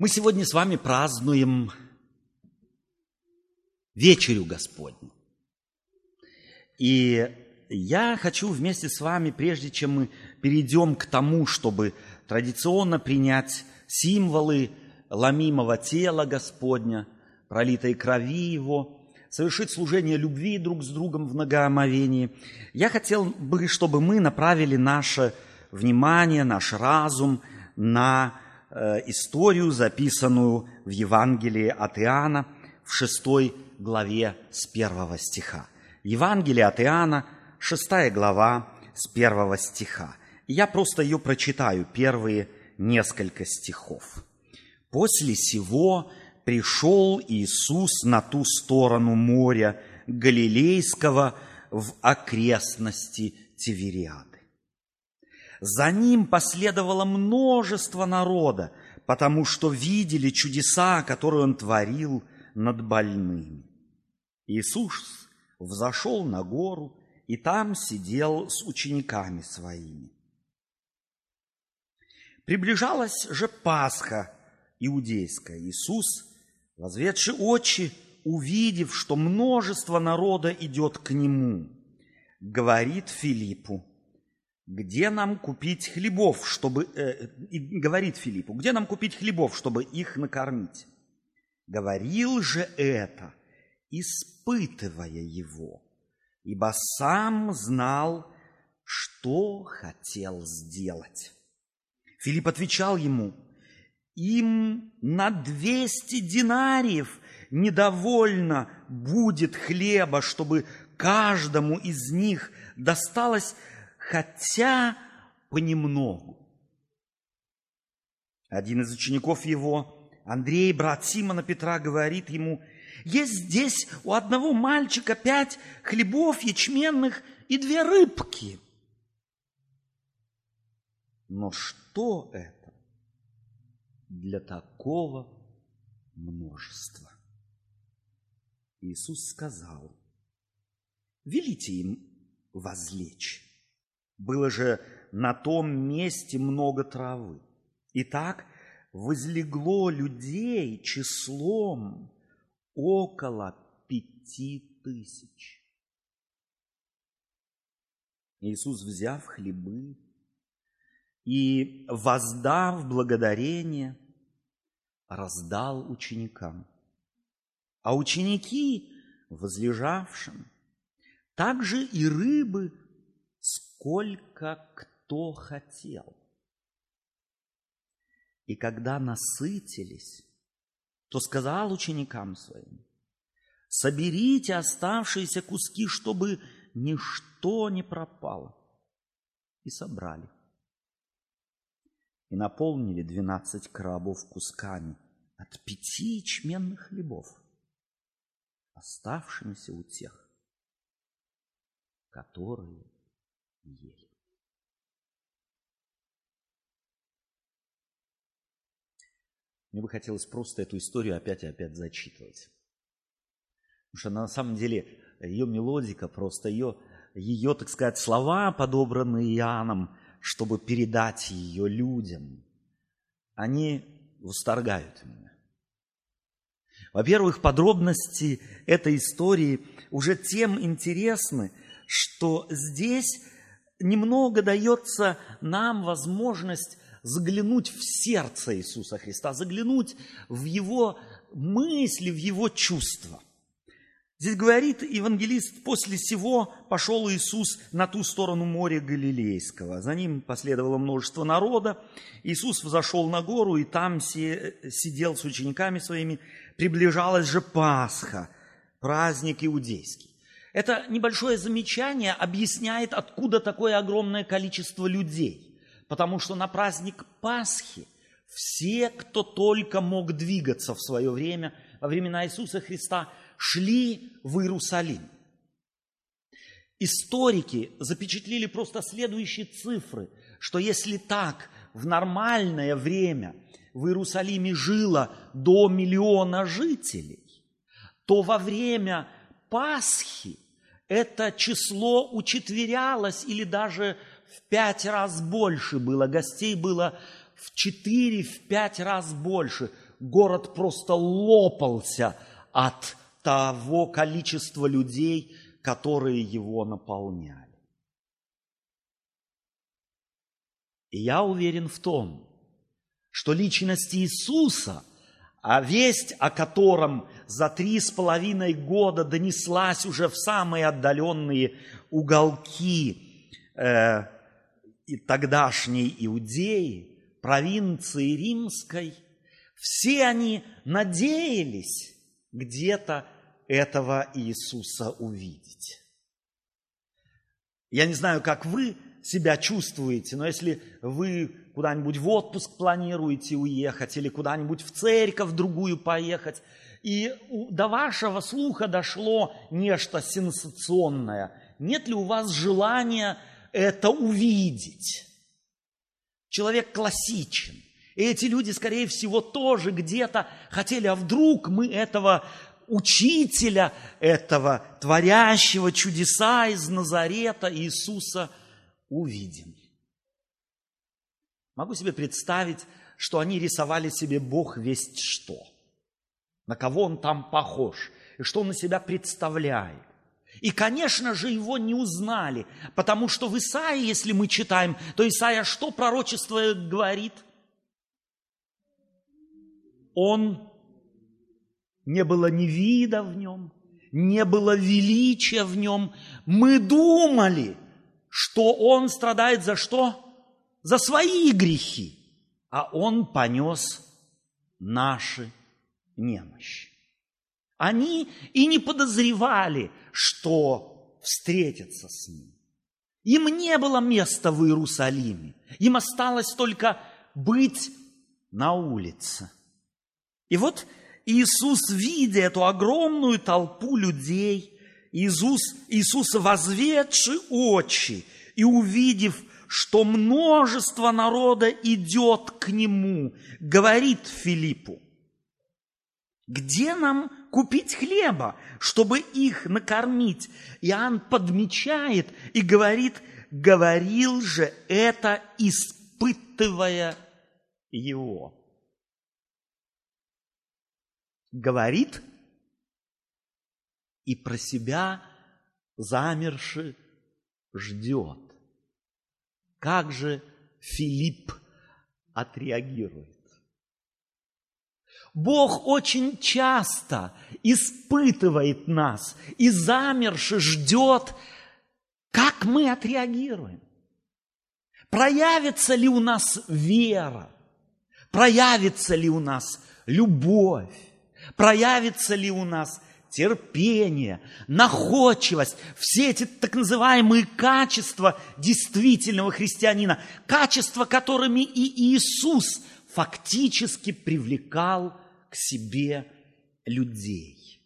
Мы сегодня с вами празднуем вечерю Господню. И я хочу вместе с вами, прежде чем мы перейдем к тому, чтобы традиционно принять символы ломимого тела Господня, пролитой крови Его, совершить служение любви друг с другом в многоомовении, я хотел бы, чтобы мы направили наше внимание, наш разум на историю, записанную в Евангелии от Иоанна в шестой главе с первого стиха. Евангелие от Иоанна, шестая глава с первого стиха. И я просто ее прочитаю, первые несколько стихов. «После сего пришел Иисус на ту сторону моря Галилейского в окрестности Тивериады. За ним последовало множество народа, потому что видели чудеса, которые он творил над больными. Иисус взошел на гору и там сидел с учениками своими. Приближалась же Пасха иудейская. Иисус, возведший очи, увидев, что множество народа идет к нему, говорит Филиппу, где нам купить хлебов, чтобы... Э, и говорит Филиппу, где нам купить хлебов, чтобы их накормить? Говорил же это, испытывая его, ибо сам знал, что хотел сделать. Филипп отвечал ему, им на двести динариев недовольно будет хлеба, чтобы каждому из них досталось хотя понемногу. Один из учеников его, Андрей, брат Симона Петра, говорит ему, есть здесь у одного мальчика пять хлебов ячменных и две рыбки. Но что это для такого множества? Иисус сказал, велите им возлечь. Было же на том месте много травы. Итак, возлегло людей числом около пяти тысяч. Иисус, взяв хлебы и воздав благодарение, раздал ученикам. А ученики, возлежавшим, также и рыбы сколько кто хотел. И когда насытились, то сказал ученикам своим, соберите оставшиеся куски, чтобы ничто не пропало. И собрали. И наполнили двенадцать коробов кусками от пяти ячменных хлебов, оставшимися у тех, которые ели. Мне бы хотелось просто эту историю опять и опять зачитывать. Потому что на самом деле ее мелодика, просто ее, ее, так сказать, слова, подобранные Иоанном, чтобы передать ее людям, они восторгают меня. Во-первых, подробности этой истории уже тем интересны, что здесь немного дается нам возможность заглянуть в сердце Иисуса Христа, заглянуть в Его мысли, в Его чувства. Здесь говорит евангелист, после сего пошел Иисус на ту сторону моря Галилейского. За ним последовало множество народа. Иисус взошел на гору и там сидел с учениками своими. Приближалась же Пасха, праздник иудейский. Это небольшое замечание объясняет, откуда такое огромное количество людей. Потому что на праздник Пасхи все, кто только мог двигаться в свое время, во времена Иисуса Христа, шли в Иерусалим. Историки запечатлели просто следующие цифры, что если так в нормальное время в Иерусалиме жило до миллиона жителей, то во время Пасхи это число учетверялось или даже в пять раз больше было. Гостей было в четыре, в пять раз больше. Город просто лопался от того количества людей, которые его наполняли. И я уверен в том, что личность Иисуса, а весть о котором за три с половиной года донеслась уже в самые отдаленные уголки э, и тогдашней Иудеи, провинции римской, все они надеялись где-то этого Иисуса увидеть. Я не знаю, как вы себя чувствуете, но если вы куда-нибудь в отпуск планируете уехать или куда-нибудь в церковь другую поехать, и до вашего слуха дошло нечто сенсационное, нет ли у вас желания это увидеть? Человек классичен. И эти люди, скорее всего, тоже где-то хотели, а вдруг мы этого учителя, этого творящего чудеса из Назарета Иисуса увидим. Могу себе представить, что они рисовали себе Бог весть что, на кого он там похож, и что он на себя представляет. И, конечно же, его не узнали, потому что в Исаии, если мы читаем, то Исаия что пророчество говорит? Он не было ни вида в нем, не было величия в нем. Мы думали, что он страдает за что? За свои грехи, а он понес наши немощи. Они и не подозревали, что встретятся с ним. Им не было места в Иерусалиме. Им осталось только быть на улице. И вот Иисус, видя эту огромную толпу людей, Иисус, Иисус возведший очи и увидев, что множество народа идет к Нему, говорит Филиппу, где нам купить хлеба, чтобы их накормить? Иоанн подмечает и говорит, говорил же это, испытывая его. Говорит и про себя замерши ждет. Как же Филипп отреагирует? Бог очень часто испытывает нас и замерши ждет, как мы отреагируем. Проявится ли у нас вера? Проявится ли у нас любовь? Проявится ли у нас терпение, находчивость, все эти так называемые качества действительного христианина, качества, которыми и Иисус фактически привлекал к себе людей.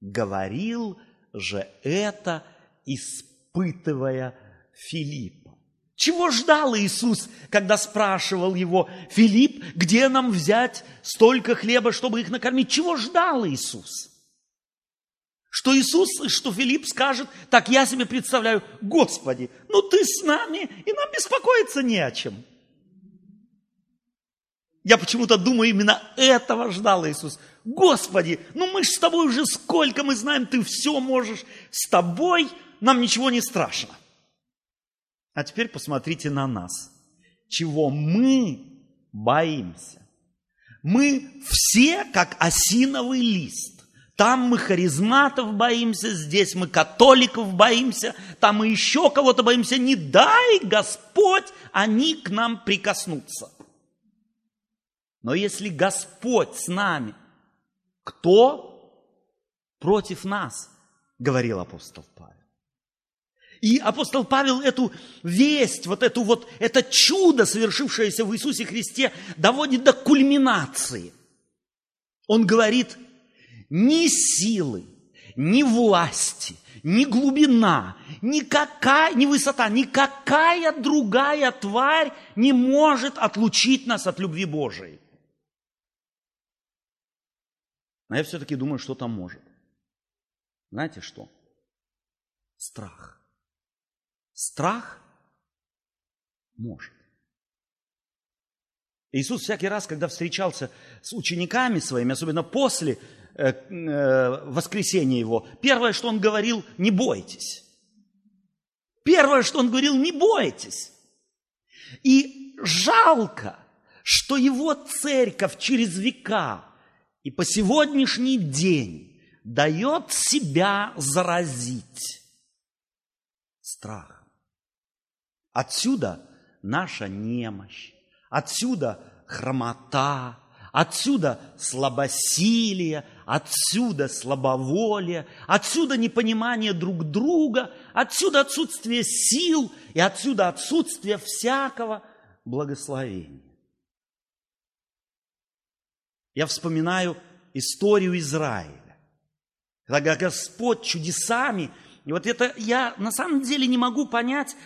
Говорил же это, испытывая Филиппа. Чего ждал Иисус, когда спрашивал его, Филипп, где нам взять столько хлеба, чтобы их накормить? Чего ждал Иисус? Что Иисус, что Филипп скажет, так я себе представляю, Господи, ну ты с нами, и нам беспокоиться не о чем. Я почему-то думаю, именно этого ждал Иисус. Господи, ну мы же с тобой уже сколько мы знаем, ты все можешь. С тобой нам ничего не страшно. А теперь посмотрите на нас. Чего мы боимся? Мы все как осиновый лист. Там мы харизматов боимся, здесь мы католиков боимся, там мы еще кого-то боимся. Не дай Господь, они к нам прикоснутся. Но если Господь с нами, кто против нас, говорил апостол Павел. И апостол Павел эту весть, вот эту вот, это чудо, совершившееся в Иисусе Христе, доводит до кульминации. Он говорит, ни силы, ни власти, ни глубина, никакая, ни высота, никакая другая тварь не может отлучить нас от любви Божией. Но я все-таки думаю, что там может. Знаете что? Страх. Страх может. Иисус всякий раз, когда встречался с учениками своими, особенно после воскресения Его, первое, что Он говорил, не бойтесь. Первое, что Он говорил, не бойтесь. И жалко, что Его церковь через века и по сегодняшний день дает себя заразить страхом. Отсюда наша немощь, отсюда хромота, отсюда слабосилие, отсюда слабоволие, отсюда непонимание друг друга, отсюда отсутствие сил и отсюда отсутствие всякого благословения. Я вспоминаю историю Израиля, когда Господь чудесами, и вот это я на самом деле не могу понять,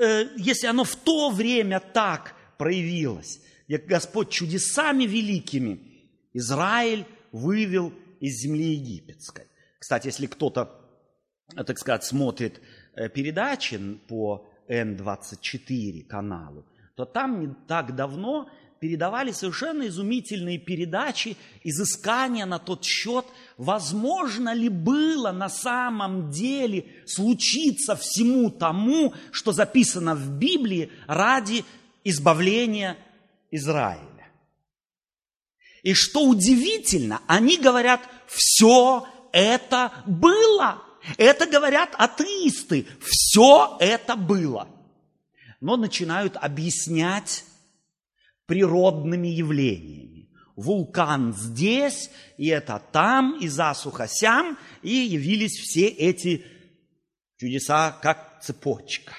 э, если оно в то время так проявилось, Господь чудесами великими Израиль вывел из земли египетской. Кстати, если кто-то, так сказать, смотрит э, передачи по Н24 каналу, то там не так давно передавали совершенно изумительные передачи, изыскания на тот счет, возможно ли было на самом деле случиться всему тому, что записано в Библии ради избавления Израиля. И что удивительно, они говорят, все это было. Это говорят атеисты, все это было. Но начинают объяснять природными явлениями. Вулкан здесь, и это там, и засуха сям, и явились все эти чудеса, как цепочка.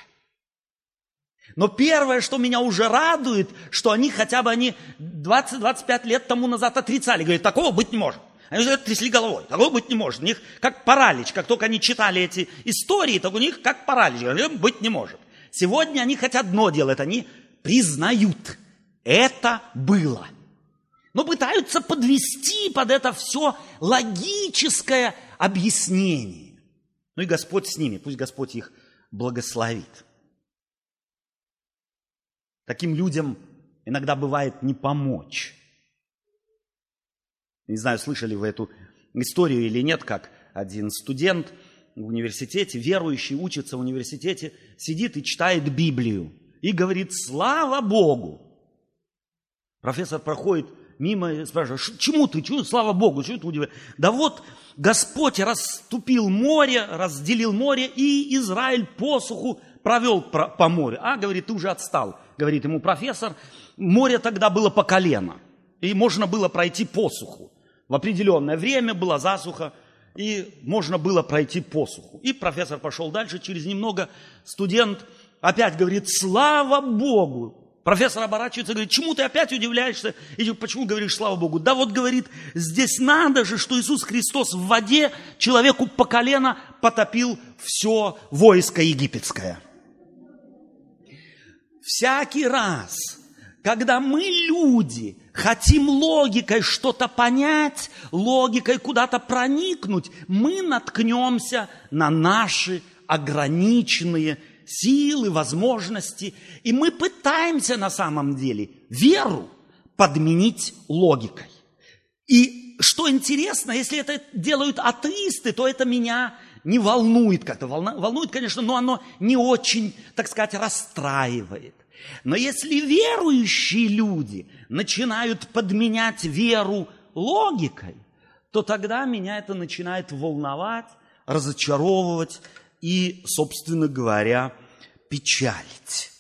Но первое, что меня уже радует, что они хотя бы они 20-25 лет тому назад отрицали. Говорят, такого быть не может. Они уже трясли головой. Такого быть не может. У них как паралич. Как только они читали эти истории, так у них как паралич. Говорят, быть не может. Сегодня они хотят одно делать. Они признают – это было. Но пытаются подвести под это все логическое объяснение. Ну и Господь с ними, пусть Господь их благословит. Таким людям иногда бывает не помочь. Не знаю, слышали вы эту историю или нет, как один студент в университете, верующий, учится в университете, сидит и читает Библию и говорит, слава Богу, Профессор проходит мимо и спрашивает, чему ты, чему, слава Богу, чего ты удивляешься? Да вот Господь расступил море, разделил море, и Израиль посуху провел по морю. А, говорит, ты уже отстал, говорит ему профессор, море тогда было по колено, и можно было пройти посуху. В определенное время была засуха, и можно было пройти посуху. И профессор пошел дальше, через немного студент опять говорит, слава Богу, Профессор оборачивается и говорит, чему ты опять удивляешься? И почему говоришь, слава Богу? Да вот, говорит, здесь надо же, что Иисус Христос в воде человеку по колено потопил все войско египетское. Всякий раз, когда мы, люди, хотим логикой что-то понять, логикой куда-то проникнуть, мы наткнемся на наши ограниченные силы, возможности. И мы пытаемся на самом деле веру подменить логикой. И что интересно, если это делают атеисты, то это меня не волнует как-то. Волнует, конечно, но оно не очень, так сказать, расстраивает. Но если верующие люди начинают подменять веру логикой, то тогда меня это начинает волновать, разочаровывать и, собственно говоря, печалить.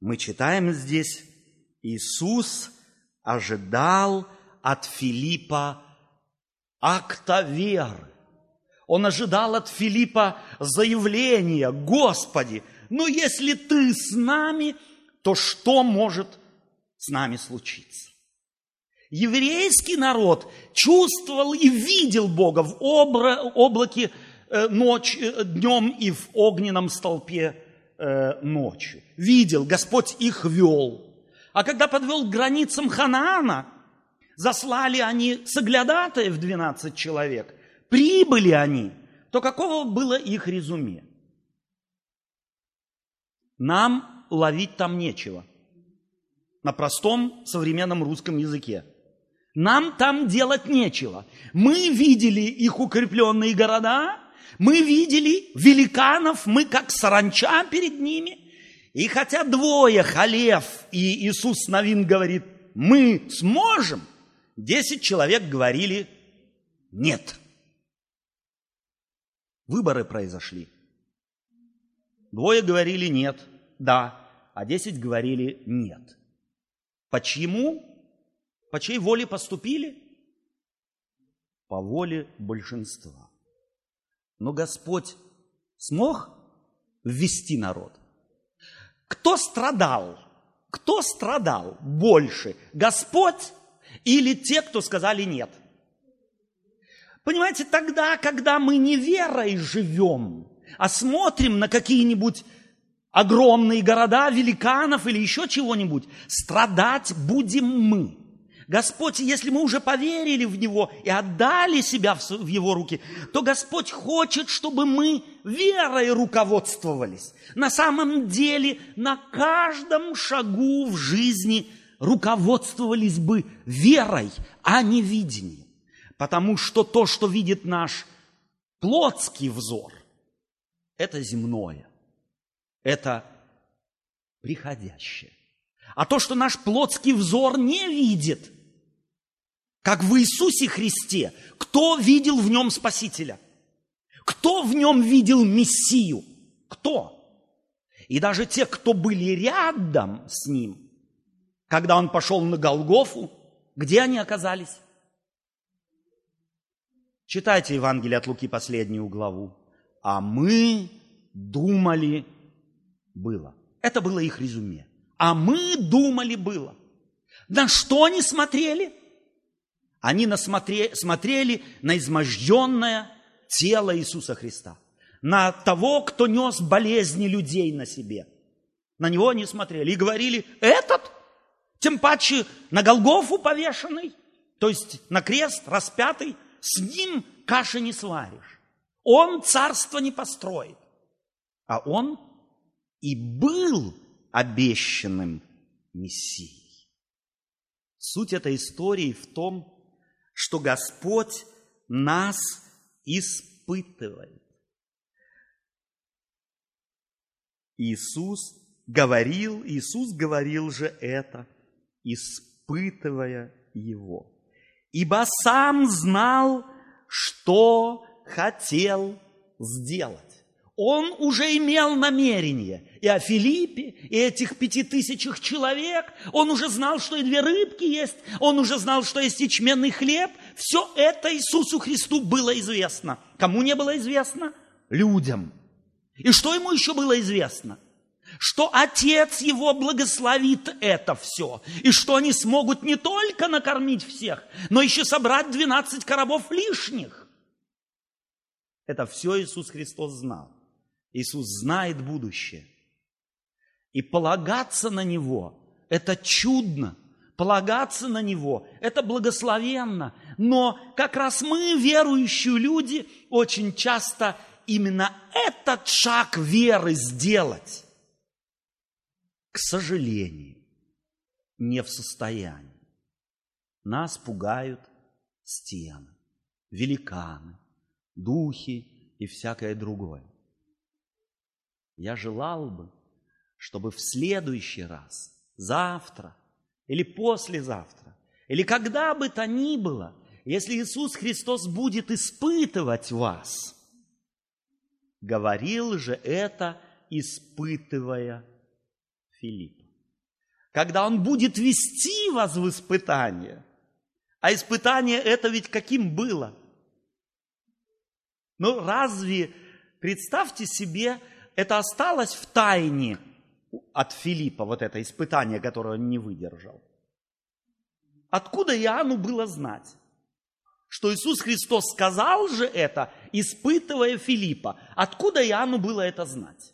Мы читаем здесь, Иисус ожидал от Филиппа акта веры. Он ожидал от Филиппа заявления, Господи, ну если ты с нами, то что может с нами случиться? Еврейский народ чувствовал и видел Бога в облаке Э, ночь, э, днем и в огненном столпе э, ночью. Видел, Господь их вел. А когда подвел к границам Ханаана, заслали они соглядатые в 12 человек, прибыли они, то какого было их резюме? Нам ловить там нечего. на простом современном русском языке. Нам там делать нечего. Мы видели их укрепленные города, мы видели великанов, мы как саранча перед ними. И хотя двое, Халев и Иисус Новин говорит, мы сможем, десять человек говорили нет. Выборы произошли. Двое говорили нет, да, а десять говорили нет. Почему? По чьей воле поступили? По воле большинства. Но Господь смог ввести народ? Кто страдал? Кто страдал больше? Господь или те, кто сказали нет? Понимаете, тогда, когда мы не верой живем, а смотрим на какие-нибудь огромные города, великанов или еще чего-нибудь, страдать будем мы. Господь, если мы уже поверили в Него и отдали себя в Его руки, то Господь хочет, чтобы мы верой руководствовались. На самом деле, на каждом шагу в жизни руководствовались бы верой, а не видением. Потому что то, что видит наш плотский взор, это земное, это приходящее. А то, что наш плотский взор не видит, как в Иисусе Христе, кто видел в нем Спасителя? Кто в нем видел Мессию? Кто? И даже те, кто были рядом с ним, когда он пошел на Голгофу, где они оказались? Читайте Евангелие от Луки, последнюю главу. А мы думали было. Это было их резюме. А мы думали было. На что они смотрели? Они насмотре, смотрели на изможденное тело Иисуса Христа. На того, кто нес болезни людей на себе. На него они смотрели и говорили, этот, тем паче на Голгофу повешенный, то есть на крест распятый, с ним каши не сваришь. Он царство не построит. А он и был обещанным Мессией. Суть этой истории в том, что Господь нас испытывает. Иисус говорил, Иисус говорил же это, испытывая его ибо сам знал, что хотел сделать. Он уже имел намерение. И о Филиппе, и этих пяти тысячах человек. Он уже знал, что и две рыбки есть. Он уже знал, что есть ячменный хлеб. Все это Иисусу Христу было известно. Кому не было известно? Людям. И что ему еще было известно? что Отец его благословит это все, и что они смогут не только накормить всех, но еще собрать 12 коробов лишних. Это все Иисус Христос знал. Иисус знает будущее. И полагаться на Него – это чудно. Полагаться на Него – это благословенно. Но как раз мы, верующие люди, очень часто именно этот шаг веры сделать к сожалению, не в состоянии. Нас пугают стены, великаны, духи и всякое другое. Я желал бы, чтобы в следующий раз, завтра или послезавтра, или когда бы то ни было, если Иисус Христос будет испытывать вас, говорил же это, испытывая Филиппа. Когда он будет вести вас в испытание, а испытание это ведь каким было? Ну разве, представьте себе, это осталось в тайне от Филиппа, вот это испытание, которое он не выдержал. Откуда Иоанну было знать? Что Иисус Христос сказал же это, испытывая Филиппа. Откуда Иоанну было это знать?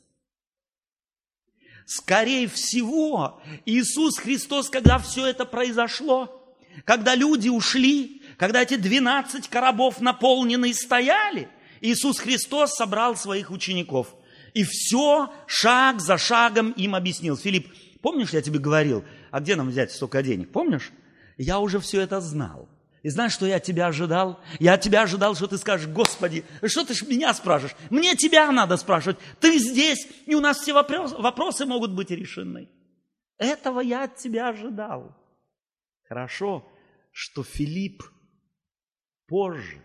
Скорее всего, Иисус Христос, когда все это произошло, когда люди ушли, когда эти 12 коробов наполненные стояли, Иисус Христос собрал своих учеников. И все шаг за шагом им объяснил. Филипп, помнишь, я тебе говорил, а где нам взять столько денег? Помнишь? Я уже все это знал. И знаешь, что я тебя ожидал? Я от тебя ожидал, что ты скажешь, Господи, что ты ж меня спрашиваешь? Мне тебя надо спрашивать. Ты здесь, и у нас все вопросы могут быть решены. Этого я от тебя ожидал. Хорошо, что Филипп позже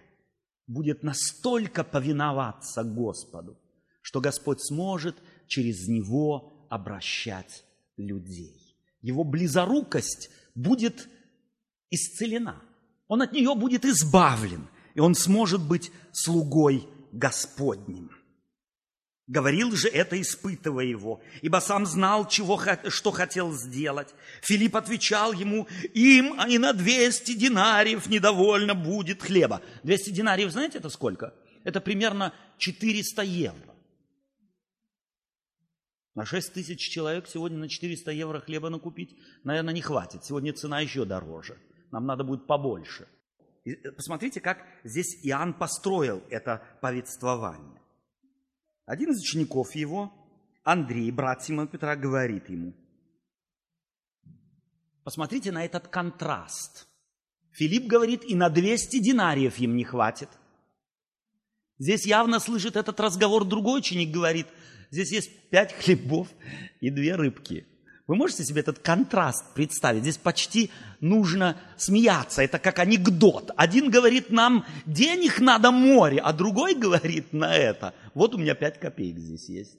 будет настолько повиноваться Господу, что Господь сможет через него обращать людей. Его близорукость будет исцелена – он от нее будет избавлен, и он сможет быть слугой Господним. Говорил же это, испытывая его, ибо сам знал, чего, что хотел сделать. Филипп отвечал ему, им и на 200 динариев недовольно будет хлеба. 200 динариев, знаете, это сколько? Это примерно 400 евро. На 6 тысяч человек сегодня на 400 евро хлеба накупить, наверное, не хватит. Сегодня цена еще дороже – нам надо будет побольше. И э, посмотрите, как здесь Иоанн построил это повествование. Один из учеников его, Андрей, брат Симона Петра, говорит ему, посмотрите на этот контраст. Филипп говорит, и на 200 динариев им не хватит. Здесь явно слышит этот разговор другой ученик, говорит, здесь есть пять хлебов и две рыбки – вы можете себе этот контраст представить? Здесь почти нужно смеяться. Это как анекдот. Один говорит нам, денег надо море, а другой говорит на это. Вот у меня пять копеек здесь есть.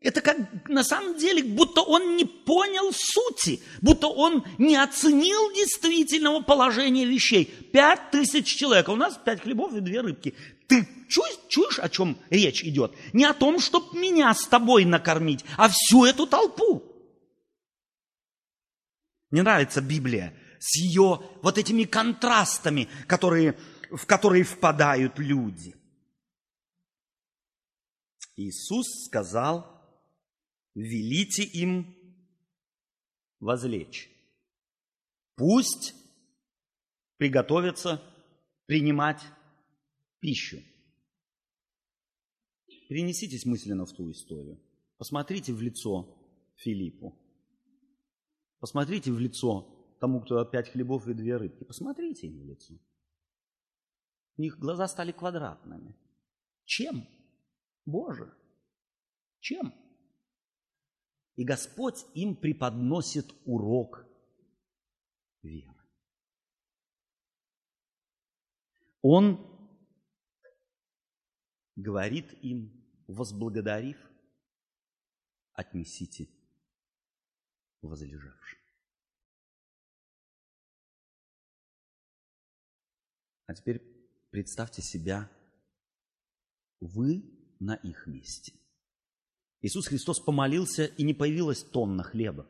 Это как на самом деле, будто он не понял сути, будто он не оценил действительного положения вещей. Пять тысяч человек, а у нас пять хлебов и две рыбки. Ты чуешь, чуешь, о чем речь идет? Не о том, чтобы меня с тобой накормить, а всю эту толпу. Мне нравится Библия с ее вот этими контрастами, которые, в которые впадают люди. Иисус сказал, велите им возлечь. Пусть приготовятся принимать пищу. Перенеситесь мысленно в ту историю. Посмотрите в лицо Филиппу. Посмотрите в лицо тому, кто пять хлебов и две рыбки. Посмотрите им в лицо. У них глаза стали квадратными. Чем? Боже, чем? И Господь им преподносит урок веры. Он говорит им, возблагодарив, отнесите возлежавшим. А теперь представьте себя, вы на их месте. Иисус Христос помолился, и не появилась тонна хлеба.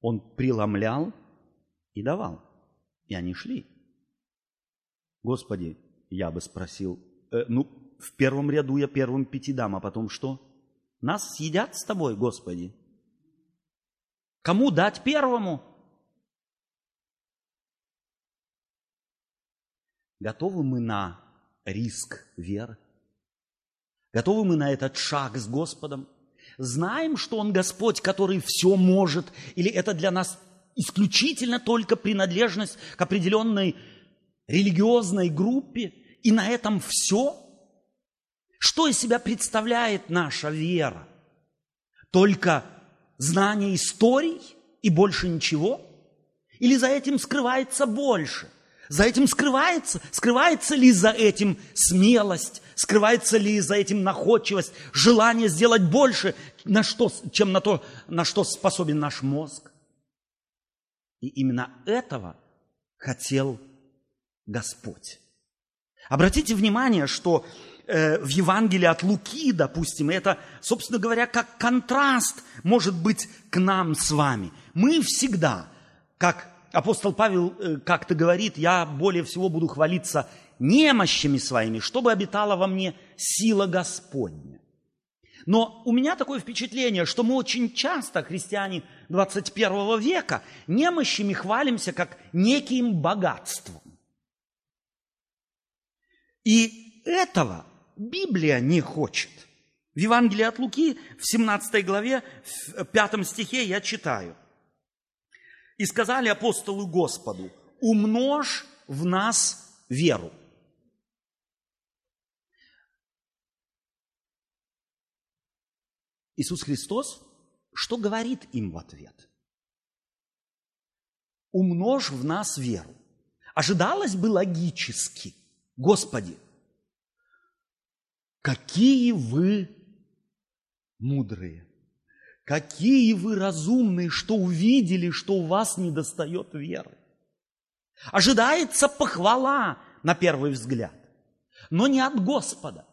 Он преломлял и давал, и они шли. Господи, я бы спросил, э, ну, в первом ряду я первым пяти дам, а потом что? Нас съедят с тобой, Господи. Кому дать первому? Готовы мы на риск веры? Готовы мы на этот шаг с Господом? Знаем, что Он Господь, который все может? Или это для нас исключительно только принадлежность к определенной религиозной группе? И на этом все? Что из себя представляет наша вера? Только знание историй и больше ничего? Или за этим скрывается больше? За этим скрывается, скрывается ли за этим смелость, скрывается ли за этим находчивость, желание сделать больше, на что, чем на то, на что способен наш мозг. И именно этого хотел Господь. Обратите внимание, что э, в Евангелии от Луки, допустим, это, собственно говоря, как контраст может быть к нам с вами. Мы всегда, как апостол Павел э, как-то говорит, я более всего буду хвалиться немощами своими, чтобы обитала во мне сила Господня. Но у меня такое впечатление, что мы очень часто, христиане 21 века, немощами хвалимся как неким богатством. И этого Библия не хочет. В Евангелии от Луки, в 17 главе, в 5 стихе я читаю. «И сказали апостолы Господу, умножь в нас веру». Иисус Христос что говорит им в ответ? Умножь в нас веру. Ожидалось бы логически, Господи, какие вы мудрые, какие вы разумные, что увидели, что у вас не достает веры. Ожидается похвала на первый взгляд, но не от Господа.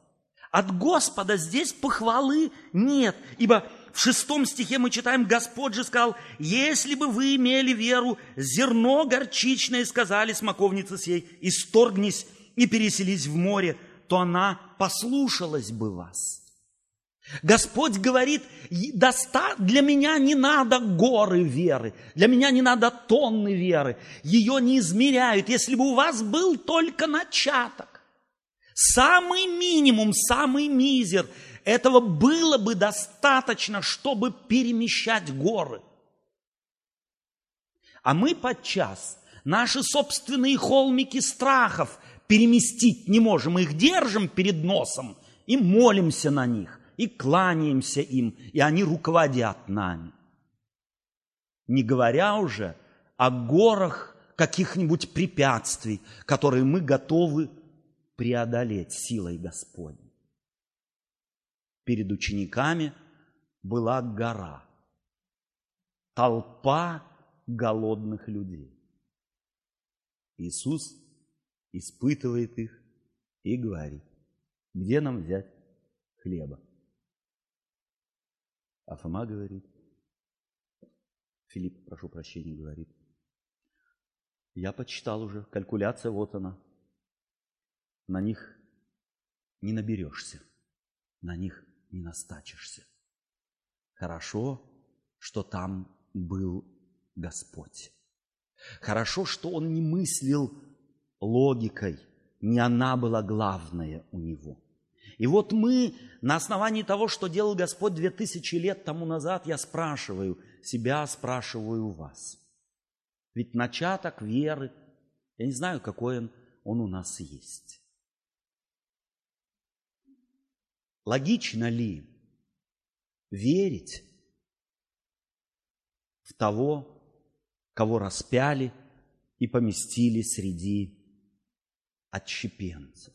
От Господа здесь похвалы нет, ибо в шестом стихе мы читаем, Господь же сказал, если бы вы имели веру, зерно горчичное, сказали смоковнице сей, исторгнись и переселись в море, то она послушалась бы вас. Господь говорит, для меня не надо горы веры, для меня не надо тонны веры, ее не измеряют, если бы у вас был только начаток. Самый минимум, самый мизер, этого было бы достаточно, чтобы перемещать горы. А мы подчас наши собственные холмики страхов переместить не можем. Мы их держим перед носом и молимся на них и кланяемся им, и они руководят нами. Не говоря уже о горах каких-нибудь препятствий, которые мы готовы преодолеть силой Господней. Перед учениками была гора, толпа голодных людей. Иисус испытывает их и говорит, где нам взять хлеба? А Фома говорит, Филипп, прошу прощения, говорит, я почитал уже, калькуляция вот она. На них не наберешься, на них не настачишься. Хорошо, что там был Господь. Хорошо, что он не мыслил логикой, не она была главная у него – и вот мы на основании того, что делал Господь две тысячи лет тому назад, я спрашиваю себя, спрашиваю вас. Ведь начаток веры, я не знаю, какой он, он у нас есть. Логично ли верить в того, кого распяли и поместили среди отщепенцев?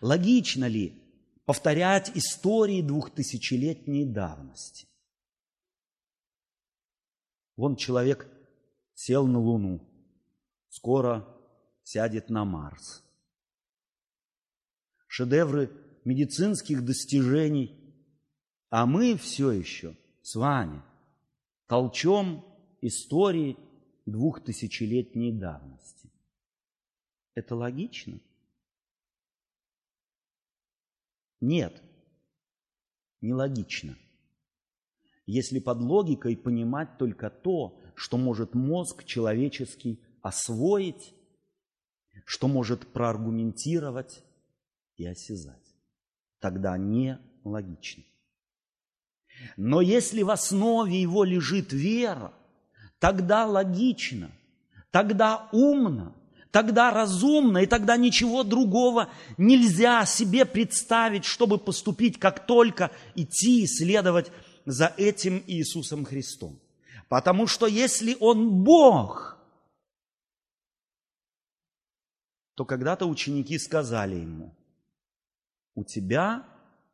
Логично ли повторять истории двухтысячелетней давности? Вон человек сел на Луну, скоро сядет на Марс. Шедевры медицинских достижений, а мы все еще с вами толчем истории двухтысячелетней давности. Это логично? Нет, нелогично. Если под логикой понимать только то, что может мозг человеческий освоить, что может проаргументировать и осязать, тогда не логично. Но если в основе его лежит вера, тогда логично, тогда умно, тогда разумно, и тогда ничего другого нельзя себе представить, чтобы поступить, как только идти и следовать за этим Иисусом Христом. Потому что если Он Бог, то когда-то ученики сказали Ему, у тебя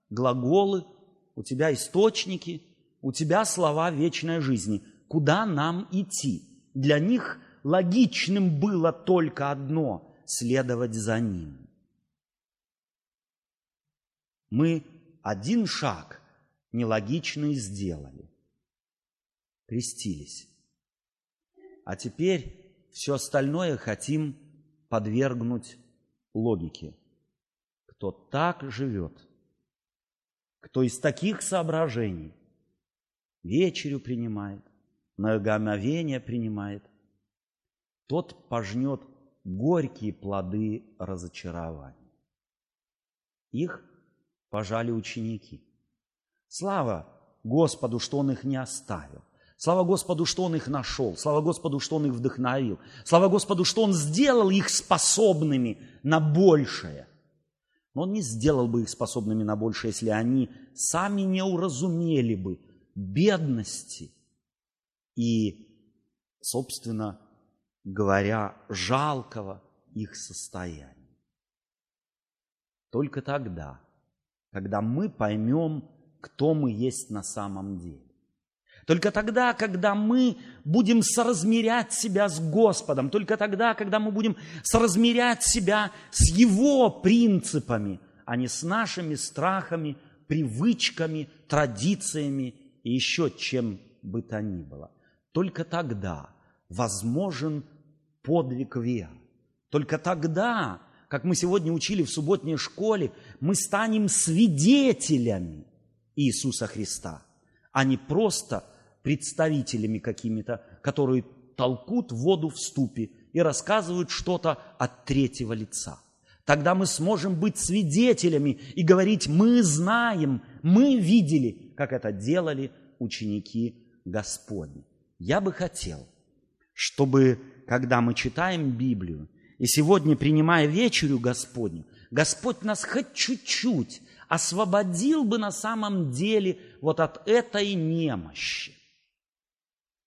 глаголы, у тебя источники, у тебя слова вечной жизни. Куда нам идти? Для них логичным было только одно – следовать за Ним. Мы один шаг нелогичный сделали. Крестились. А теперь все остальное хотим подвергнуть логике. Кто так живет, кто из таких соображений вечерю принимает, многомовение принимает – тот пожнет горькие плоды разочарования. Их пожали ученики. Слава Господу, что Он их не оставил. Слава Господу, что Он их нашел. Слава Господу, что Он их вдохновил. Слава Господу, что Он сделал их способными на большее. Но Он не сделал бы их способными на большее, если они сами не уразумели бы бедности и, собственно говоря, жалкого их состояния. Только тогда, когда мы поймем, кто мы есть на самом деле. Только тогда, когда мы будем соразмерять себя с Господом, только тогда, когда мы будем соразмерять себя с Его принципами, а не с нашими страхами, привычками, традициями и еще чем бы то ни было. Только тогда возможен подвиг веры. Только тогда, как мы сегодня учили в субботней школе, мы станем свидетелями Иисуса Христа, а не просто представителями какими-то, которые толкут воду в ступе и рассказывают что-то от третьего лица. Тогда мы сможем быть свидетелями и говорить, мы знаем, мы видели, как это делали ученики Господни. Я бы хотел, чтобы, когда мы читаем Библию, и сегодня, принимая вечерю Господню, Господь нас хоть чуть-чуть освободил бы на самом деле вот от этой немощи,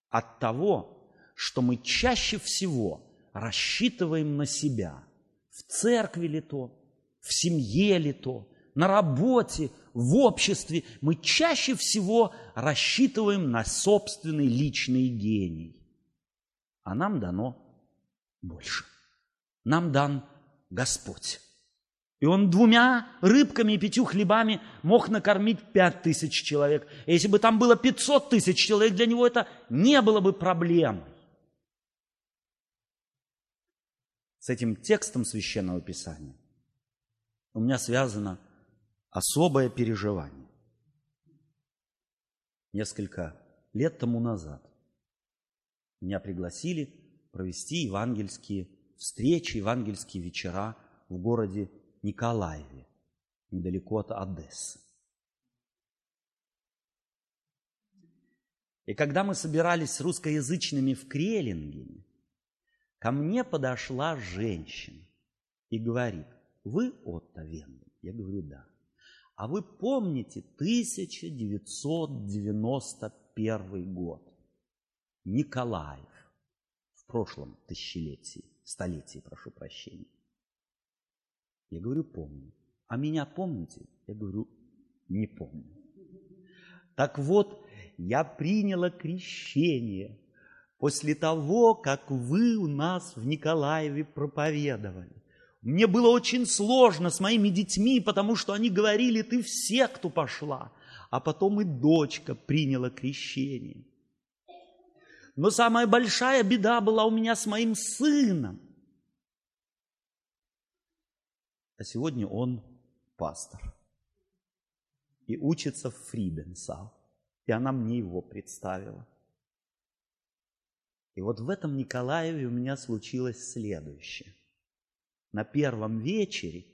от того, что мы чаще всего рассчитываем на себя, в церкви ли то, в семье ли то, на работе, в обществе, мы чаще всего рассчитываем на собственный личный гений. А нам дано больше. Нам дан Господь. И он двумя рыбками и пятью хлебами мог накормить пять тысяч человек. Если бы там было пятьсот тысяч человек, для него это не было бы проблемой. С этим текстом Священного Писания у меня связано особое переживание. Несколько лет тому назад меня пригласили провести евангельские встречи, евангельские вечера в городе Николаеве, недалеко от Одессы. И когда мы собирались с русскоязычными в Крелингене, ко мне подошла женщина и говорит, вы Отто Венгер? Я говорю, да. А вы помните 1991 год? Николаев в прошлом тысячелетии, столетии, прошу прощения. Я говорю, помню. А меня помните? Я говорю, не помню. Так вот, я приняла крещение после того, как вы у нас в Николаеве проповедовали. Мне было очень сложно с моими детьми, потому что они говорили, ты в секту пошла. А потом и дочка приняла крещение. Но самая большая беда была у меня с моим сыном. А сегодня он пастор. И учится в Фриденсал. И она мне его представила. И вот в этом Николаеве у меня случилось следующее на первом вечере,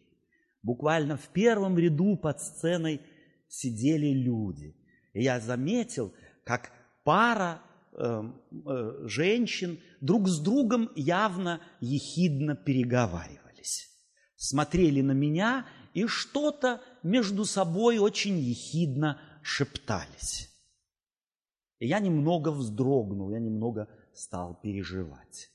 буквально в первом ряду под сценой сидели люди. И я заметил, как пара э, э, женщин друг с другом явно ехидно переговаривались. Смотрели на меня и что-то между собой очень ехидно шептались. И я немного вздрогнул, я немного стал переживать.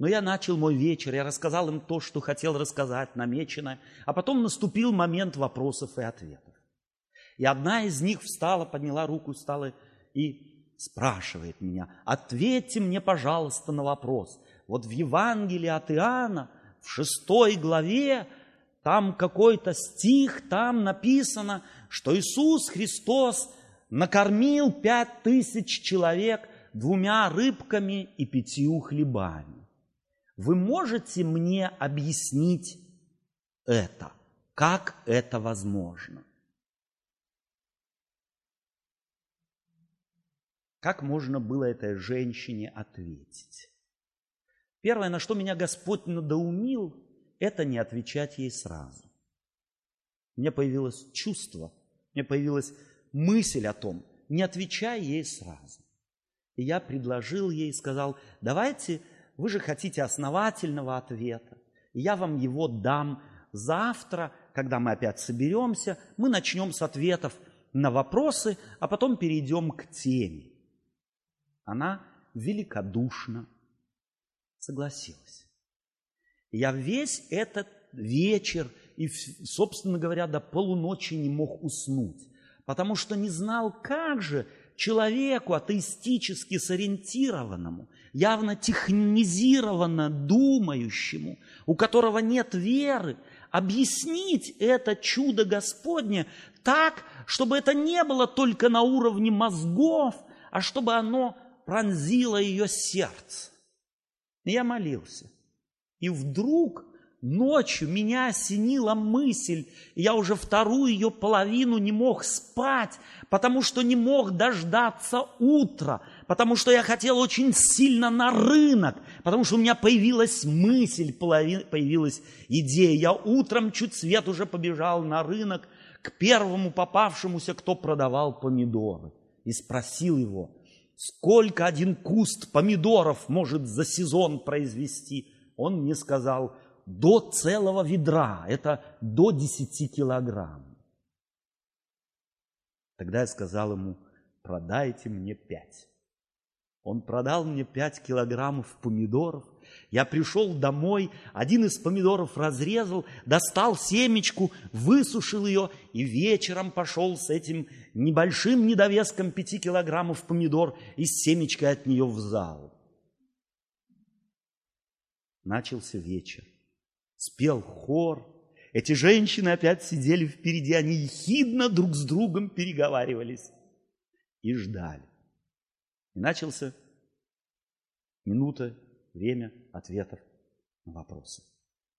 Но я начал мой вечер, я рассказал им то, что хотел рассказать, намечено, а потом наступил момент вопросов и ответов. И одна из них встала, подняла руку, встала и спрашивает меня, ответьте мне, пожалуйста, на вопрос. Вот в Евангелии от Иоанна, в шестой главе, там какой-то стих, там написано, что Иисус Христос накормил пять тысяч человек двумя рыбками и пятью хлебами. Вы можете мне объяснить это? Как это возможно? Как можно было этой женщине ответить? Первое, на что меня Господь надоумил, это не отвечать ей сразу. мне появилось чувство, мне появилась мысль о том, не отвечай ей сразу. И я предложил ей, сказал, давайте, вы же хотите основательного ответа, я вам его дам завтра, когда мы опять соберемся, мы начнем с ответов на вопросы, а потом перейдем к теме. Она великодушно согласилась. Я весь этот вечер и, собственно говоря, до полуночи не мог уснуть, потому что не знал, как же человеку атеистически сориентированному, явно технизированно думающему, у которого нет веры, объяснить это чудо Господне так, чтобы это не было только на уровне мозгов, а чтобы оно пронзило ее сердце. Я молился. И вдруг ночью меня осенила мысль, я уже вторую ее половину не мог спать, потому что не мог дождаться утра, потому что я хотел очень сильно на рынок, потому что у меня появилась мысль, появилась идея. Я утром чуть свет уже побежал на рынок к первому попавшемуся, кто продавал помидоры, и спросил его, сколько один куст помидоров может за сезон произвести. Он мне сказал, до целого ведра, это до 10 килограмм. Тогда я сказал ему, продайте мне пять. Он продал мне пять килограммов помидоров. Я пришел домой, один из помидоров разрезал, достал семечку, высушил ее и вечером пошел с этим небольшим недовеском пяти килограммов помидор и с семечкой от нее в зал. Начался вечер. Спел хор. Эти женщины опять сидели впереди, они ехидно друг с другом переговаривались и ждали. И начался минута, время ответов на вопросы.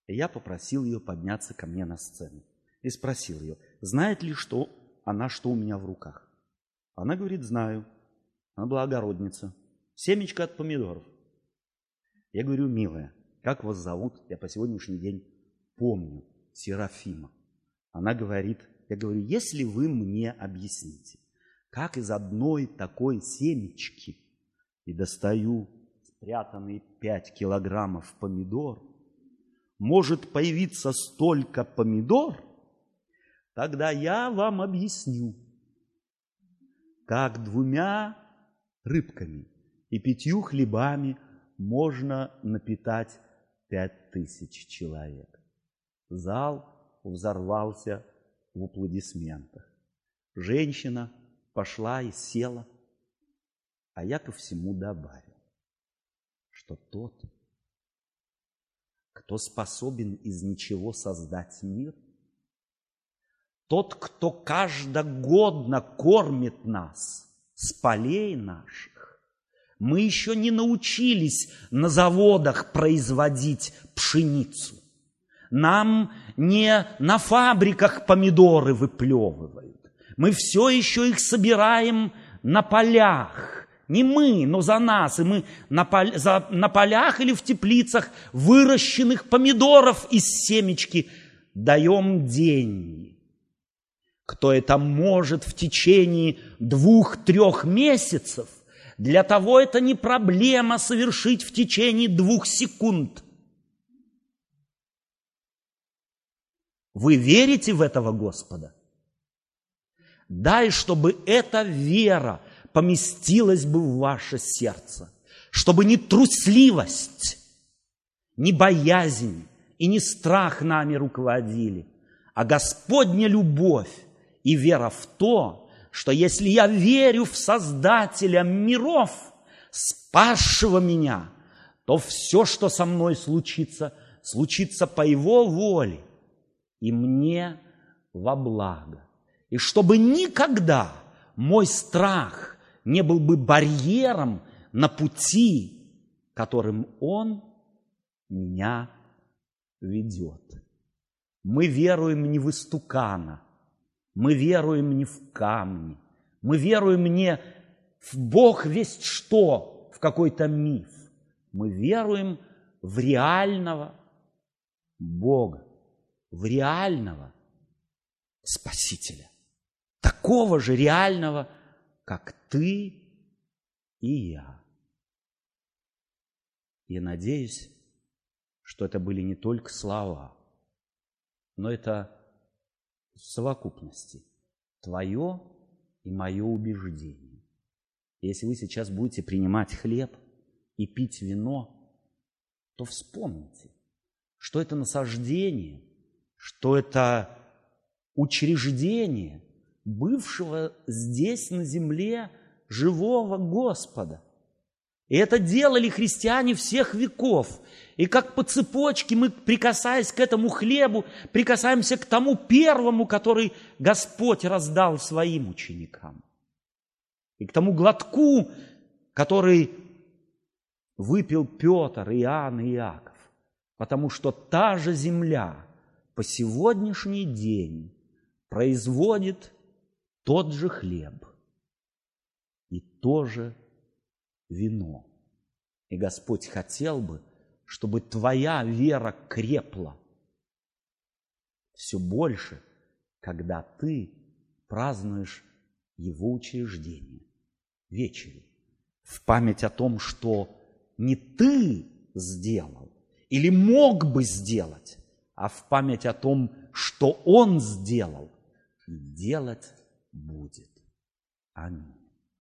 И я попросил ее подняться ко мне на сцену. И спросил ее, знает ли что она, что у меня в руках. Она говорит, знаю. Она была огородница. Семечко от помидоров. Я говорю, милая, как вас зовут? Я по сегодняшний день помню. Серафима. Она говорит, я говорю, если вы мне объясните, как из одной такой семечки и достаю спрятанные пять килограммов помидор, может появиться столько помидор, тогда я вам объясню, как двумя рыбками и пятью хлебами можно напитать пять тысяч человек. Зал взорвался в аплодисментах. Женщина пошла и села, а я ко всему добавил, что тот, кто способен из ничего создать мир, тот, кто каждогодно кормит нас с полей наших, мы еще не научились на заводах производить пшеницу. Нам не на фабриках помидоры выплевывают. Мы все еще их собираем на полях. Не мы, но за нас. И мы на, пол, за, на полях или в теплицах выращенных помидоров из семечки даем деньги. Кто это может в течение двух-трех месяцев, для того это не проблема совершить в течение двух секунд. Вы верите в этого Господа? Дай, чтобы эта вера поместилась бы в ваше сердце, чтобы не трусливость, не боязнь и не страх нами руководили, а Господня любовь и вера в то, что если я верю в Создателя миров, спасшего меня, то все, что со мной случится, случится по Его воле и мне во благо. И чтобы никогда мой страх не был бы барьером на пути, которым Он меня ведет. Мы веруем не в истукана, мы веруем не в камни, мы веруем не в Бог весть что, в какой-то миф. Мы веруем в реального Бога, в реального Спасителя. Такого же реального, как ты и я. Я надеюсь, что это были не только слова, но это в совокупности твое и мое убеждение. Если вы сейчас будете принимать хлеб и пить вино, то вспомните, что это насаждение, что это учреждение бывшего здесь на земле живого Господа. И это делали христиане всех веков. И как по цепочке мы, прикасаясь к этому хлебу, прикасаемся к тому первому, который Господь раздал своим ученикам. И к тому глотку, который выпил Петр, Иоанн и Иаков. Потому что та же земля по сегодняшний день производит тот же хлеб и то же вино. И Господь хотел бы, чтобы твоя вера крепла все больше, когда ты празднуешь его учреждение, вечери, в память о том, что не ты сделал или мог бы сделать, а в память о том, что он сделал и делать будет. Аминь.